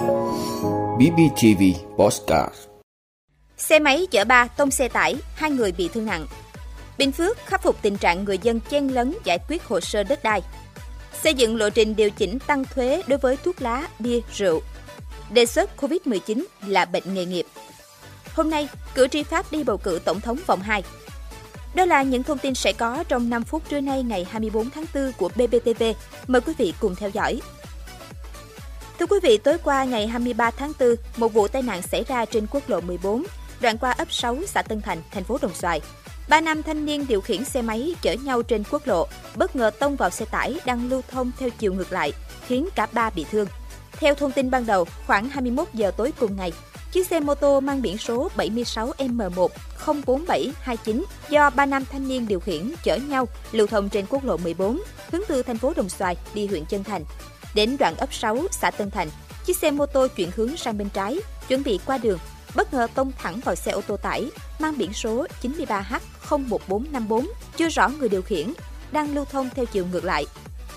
BBTV Postcard Xe máy chở ba tông xe tải, hai người bị thương nặng. Bình Phước khắc phục tình trạng người dân chen lấn giải quyết hồ sơ đất đai. Xây dựng lộ trình điều chỉnh tăng thuế đối với thuốc lá, bia, rượu. Đề xuất COVID-19 là bệnh nghề nghiệp. Hôm nay, cử tri Pháp đi bầu cử tổng thống vòng 2. Đó là những thông tin sẽ có trong 5 phút trưa nay ngày 24 tháng 4 của BBTV. Mời quý vị cùng theo dõi. Thưa quý vị, tối qua ngày 23 tháng 4, một vụ tai nạn xảy ra trên quốc lộ 14, đoạn qua ấp 6 xã Tân Thành, thành phố Đồng Xoài. Ba nam thanh niên điều khiển xe máy chở nhau trên quốc lộ, bất ngờ tông vào xe tải đang lưu thông theo chiều ngược lại, khiến cả ba bị thương. Theo thông tin ban đầu, khoảng 21 giờ tối cùng ngày, chiếc xe mô tô mang biển số 76M1 04729 do ba nam thanh niên điều khiển chở nhau lưu thông trên quốc lộ 14, hướng từ thành phố Đồng Xoài đi huyện Chân Thành. Đến đoạn ấp 6, xã Tân Thành, chiếc xe mô tô chuyển hướng sang bên trái, chuẩn bị qua đường, bất ngờ tông thẳng vào xe ô tô tải mang biển số 93H01454, chưa rõ người điều khiển, đang lưu thông theo chiều ngược lại.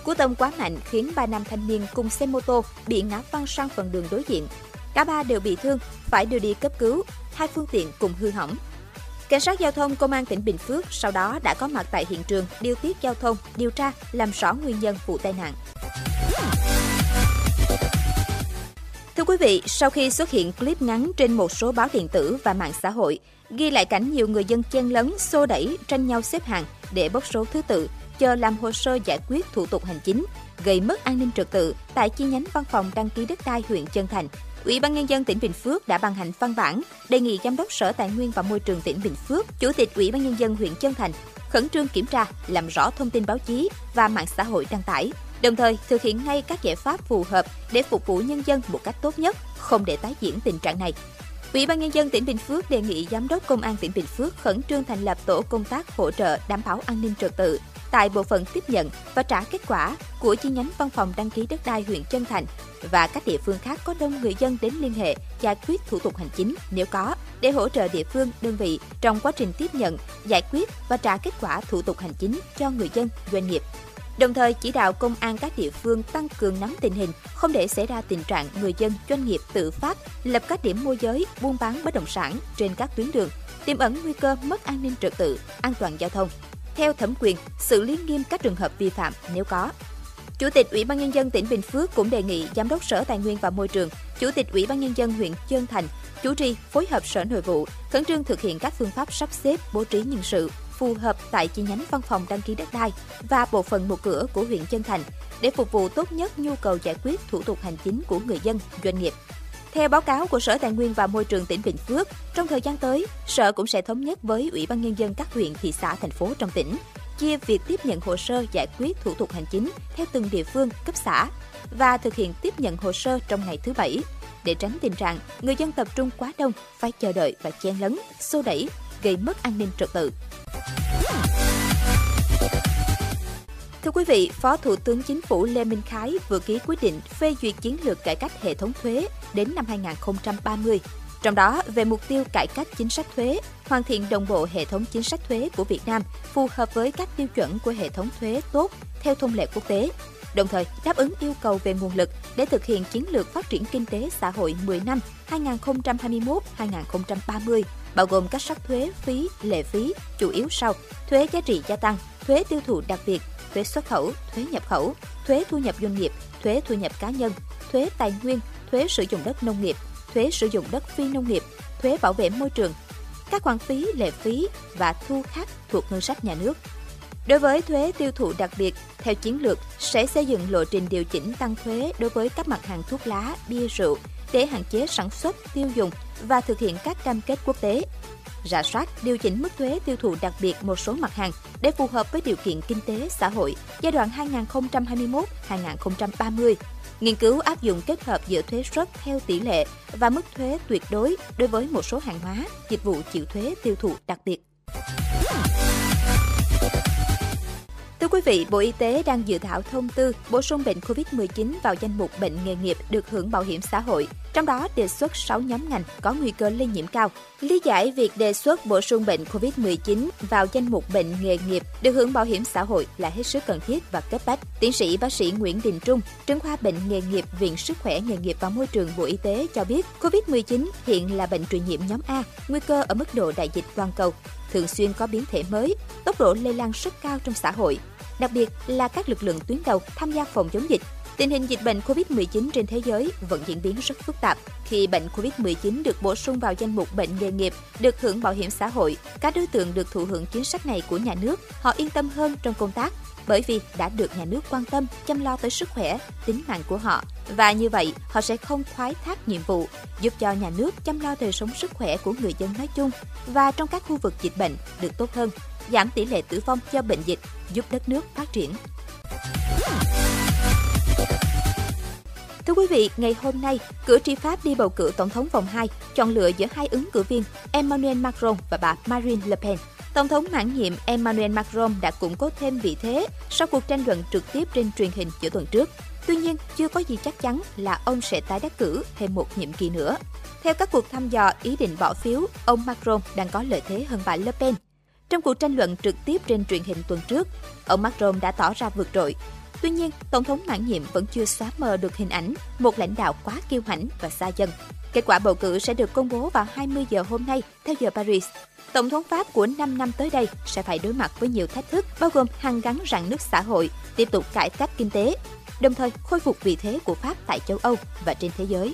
Cú tông quá mạnh khiến ba nam thanh niên cùng xe mô tô bị ngã văng sang phần đường đối diện. Cả ba đều bị thương, phải đưa đi cấp cứu, hai phương tiện cùng hư hỏng. Cảnh sát giao thông công an tỉnh Bình Phước sau đó đã có mặt tại hiện trường điều tiết giao thông, điều tra, làm rõ nguyên nhân vụ tai nạn. Thưa quý vị, sau khi xuất hiện clip ngắn trên một số báo điện tử và mạng xã hội, ghi lại cảnh nhiều người dân chen lấn, xô đẩy, tranh nhau xếp hàng để bốc số thứ tự, chờ làm hồ sơ giải quyết thủ tục hành chính, gây mất an ninh trật tự tại chi nhánh văn phòng đăng ký đất đai huyện Chân Thành. Ủy ban nhân dân tỉnh Bình Phước đã ban hành văn bản đề nghị giám đốc Sở Tài nguyên và Môi trường tỉnh Bình Phước, Chủ tịch Ủy ban nhân dân huyện Chân Thành khẩn trương kiểm tra, làm rõ thông tin báo chí và mạng xã hội đăng tải, đồng thời thực hiện ngay các giải pháp phù hợp để phục vụ nhân dân một cách tốt nhất, không để tái diễn tình trạng này. Ủy ban nhân dân tỉnh Bình Phước đề nghị giám đốc công an tỉnh Bình Phước khẩn trương thành lập tổ công tác hỗ trợ đảm bảo an ninh trật tự tại bộ phận tiếp nhận và trả kết quả của chi nhánh văn phòng đăng ký đất đai huyện Trân Thành và các địa phương khác có đông người dân đến liên hệ giải quyết thủ tục hành chính nếu có để hỗ trợ địa phương đơn vị trong quá trình tiếp nhận, giải quyết và trả kết quả thủ tục hành chính cho người dân, doanh nghiệp. Đồng thời chỉ đạo công an các địa phương tăng cường nắm tình hình, không để xảy ra tình trạng người dân, doanh nghiệp tự phát lập các điểm môi giới, buôn bán bất động sản trên các tuyến đường, tiềm ẩn nguy cơ mất an ninh trật tự, an toàn giao thông. Theo thẩm quyền, xử lý nghiêm các trường hợp vi phạm nếu có. Chủ tịch Ủy ban nhân dân tỉnh Bình Phước cũng đề nghị Giám đốc Sở Tài nguyên và Môi trường, Chủ tịch Ủy ban nhân dân huyện Chơn Thành chủ trì phối hợp Sở Nội vụ khẩn trương thực hiện các phương pháp sắp xếp bố trí nhân sự phù hợp tại chi nhánh văn phòng đăng ký đất đai và bộ phận một cửa của huyện Chân Thành để phục vụ tốt nhất nhu cầu giải quyết thủ tục hành chính của người dân, doanh nghiệp. Theo báo cáo của Sở Tài nguyên và Môi trường tỉnh Bình Phước, trong thời gian tới, Sở cũng sẽ thống nhất với Ủy ban Nhân dân các huyện, thị xã, thành phố trong tỉnh, chia việc tiếp nhận hồ sơ giải quyết thủ tục hành chính theo từng địa phương, cấp xã và thực hiện tiếp nhận hồ sơ trong ngày thứ Bảy để tránh tình trạng người dân tập trung quá đông, phải chờ đợi và chen lấn, xô đẩy, gây mất an ninh trật tự. Thưa quý vị, Phó Thủ tướng Chính phủ Lê Minh Khái vừa ký quyết định phê duyệt chiến lược cải cách hệ thống thuế đến năm 2030. Trong đó, về mục tiêu cải cách chính sách thuế, hoàn thiện đồng bộ hệ thống chính sách thuế của Việt Nam phù hợp với các tiêu chuẩn của hệ thống thuế tốt theo thông lệ quốc tế, đồng thời đáp ứng yêu cầu về nguồn lực để thực hiện chiến lược phát triển kinh tế xã hội 10 năm 2021-2030, bao gồm các sắc thuế, phí, lệ phí, chủ yếu sau, thuế giá trị gia tăng, thuế tiêu thụ đặc biệt, thuế xuất khẩu, thuế nhập khẩu, thuế thu nhập doanh nghiệp, thuế thu nhập cá nhân, thuế tài nguyên, thuế sử dụng đất nông nghiệp, thuế sử dụng đất phi nông nghiệp, thuế bảo vệ môi trường, các khoản phí, lệ phí và thu khác thuộc ngân sách nhà nước. Đối với thuế tiêu thụ đặc biệt, theo chiến lược sẽ xây dựng lộ trình điều chỉnh tăng thuế đối với các mặt hàng thuốc lá, bia rượu để hạn chế sản xuất, tiêu dùng và thực hiện các cam kết quốc tế. Rà soát, điều chỉnh mức thuế tiêu thụ đặc biệt một số mặt hàng để phù hợp với điều kiện kinh tế xã hội giai đoạn 2021-2030 nghiên cứu áp dụng kết hợp giữa thuế suất theo tỷ lệ và mức thuế tuyệt đối đối với một số hàng hóa, dịch vụ chịu thuế tiêu thụ đặc biệt. Thưa quý vị, Bộ Y tế đang dự thảo thông tư bổ sung bệnh COVID-19 vào danh mục bệnh nghề nghiệp được hưởng bảo hiểm xã hội. Trong đó đề xuất 6 nhóm ngành có nguy cơ lây nhiễm cao. Lý giải việc đề xuất bổ sung bệnh COVID-19 vào danh mục bệnh nghề nghiệp được hưởng bảo hiểm xã hội là hết sức cần thiết và cấp bách. Tiến sĩ bác sĩ Nguyễn Đình Trung, trưởng khoa bệnh nghề nghiệp Viện Sức khỏe nghề nghiệp và môi trường Bộ Y tế cho biết, COVID-19 hiện là bệnh truyền nhiễm nhóm A, nguy cơ ở mức độ đại dịch toàn cầu thường xuyên có biến thể mới, tốc độ lây lan rất cao trong xã hội, đặc biệt là các lực lượng tuyến đầu tham gia phòng chống dịch. Tình hình dịch bệnh COVID-19 trên thế giới vẫn diễn biến rất phức tạp. Khi bệnh COVID-19 được bổ sung vào danh mục bệnh nghề nghiệp được hưởng bảo hiểm xã hội, các đối tượng được thụ hưởng chính sách này của nhà nước, họ yên tâm hơn trong công tác bởi vì đã được nhà nước quan tâm chăm lo tới sức khỏe, tính mạng của họ. Và như vậy, họ sẽ không thoái thác nhiệm vụ, giúp cho nhà nước chăm lo đời sống sức khỏe của người dân nói chung và trong các khu vực dịch bệnh được tốt hơn, giảm tỷ lệ tử vong do bệnh dịch, giúp đất nước phát triển. Thưa quý vị, ngày hôm nay, cử tri Pháp đi bầu cử tổng thống vòng 2, chọn lựa giữa hai ứng cử viên Emmanuel Macron và bà Marine Le Pen. Tổng thống mãn nhiệm Emmanuel Macron đã củng cố thêm vị thế sau cuộc tranh luận trực tiếp trên truyền hình giữa tuần trước. Tuy nhiên, chưa có gì chắc chắn là ông sẽ tái đắc cử thêm một nhiệm kỳ nữa. Theo các cuộc thăm dò ý định bỏ phiếu, ông Macron đang có lợi thế hơn bà Le Pen. Trong cuộc tranh luận trực tiếp trên truyền hình tuần trước, ông Macron đã tỏ ra vượt trội. Tuy nhiên, Tổng thống mãn nhiệm vẫn chưa xóa mờ được hình ảnh một lãnh đạo quá kiêu hãnh và xa dân. Kết quả bầu cử sẽ được công bố vào 20 giờ hôm nay theo giờ Paris. Tổng thống Pháp của 5 năm tới đây sẽ phải đối mặt với nhiều thách thức, bao gồm hàng gắn rạn nứt xã hội, tiếp tục cải cách kinh tế, đồng thời khôi phục vị thế của Pháp tại châu Âu và trên thế giới.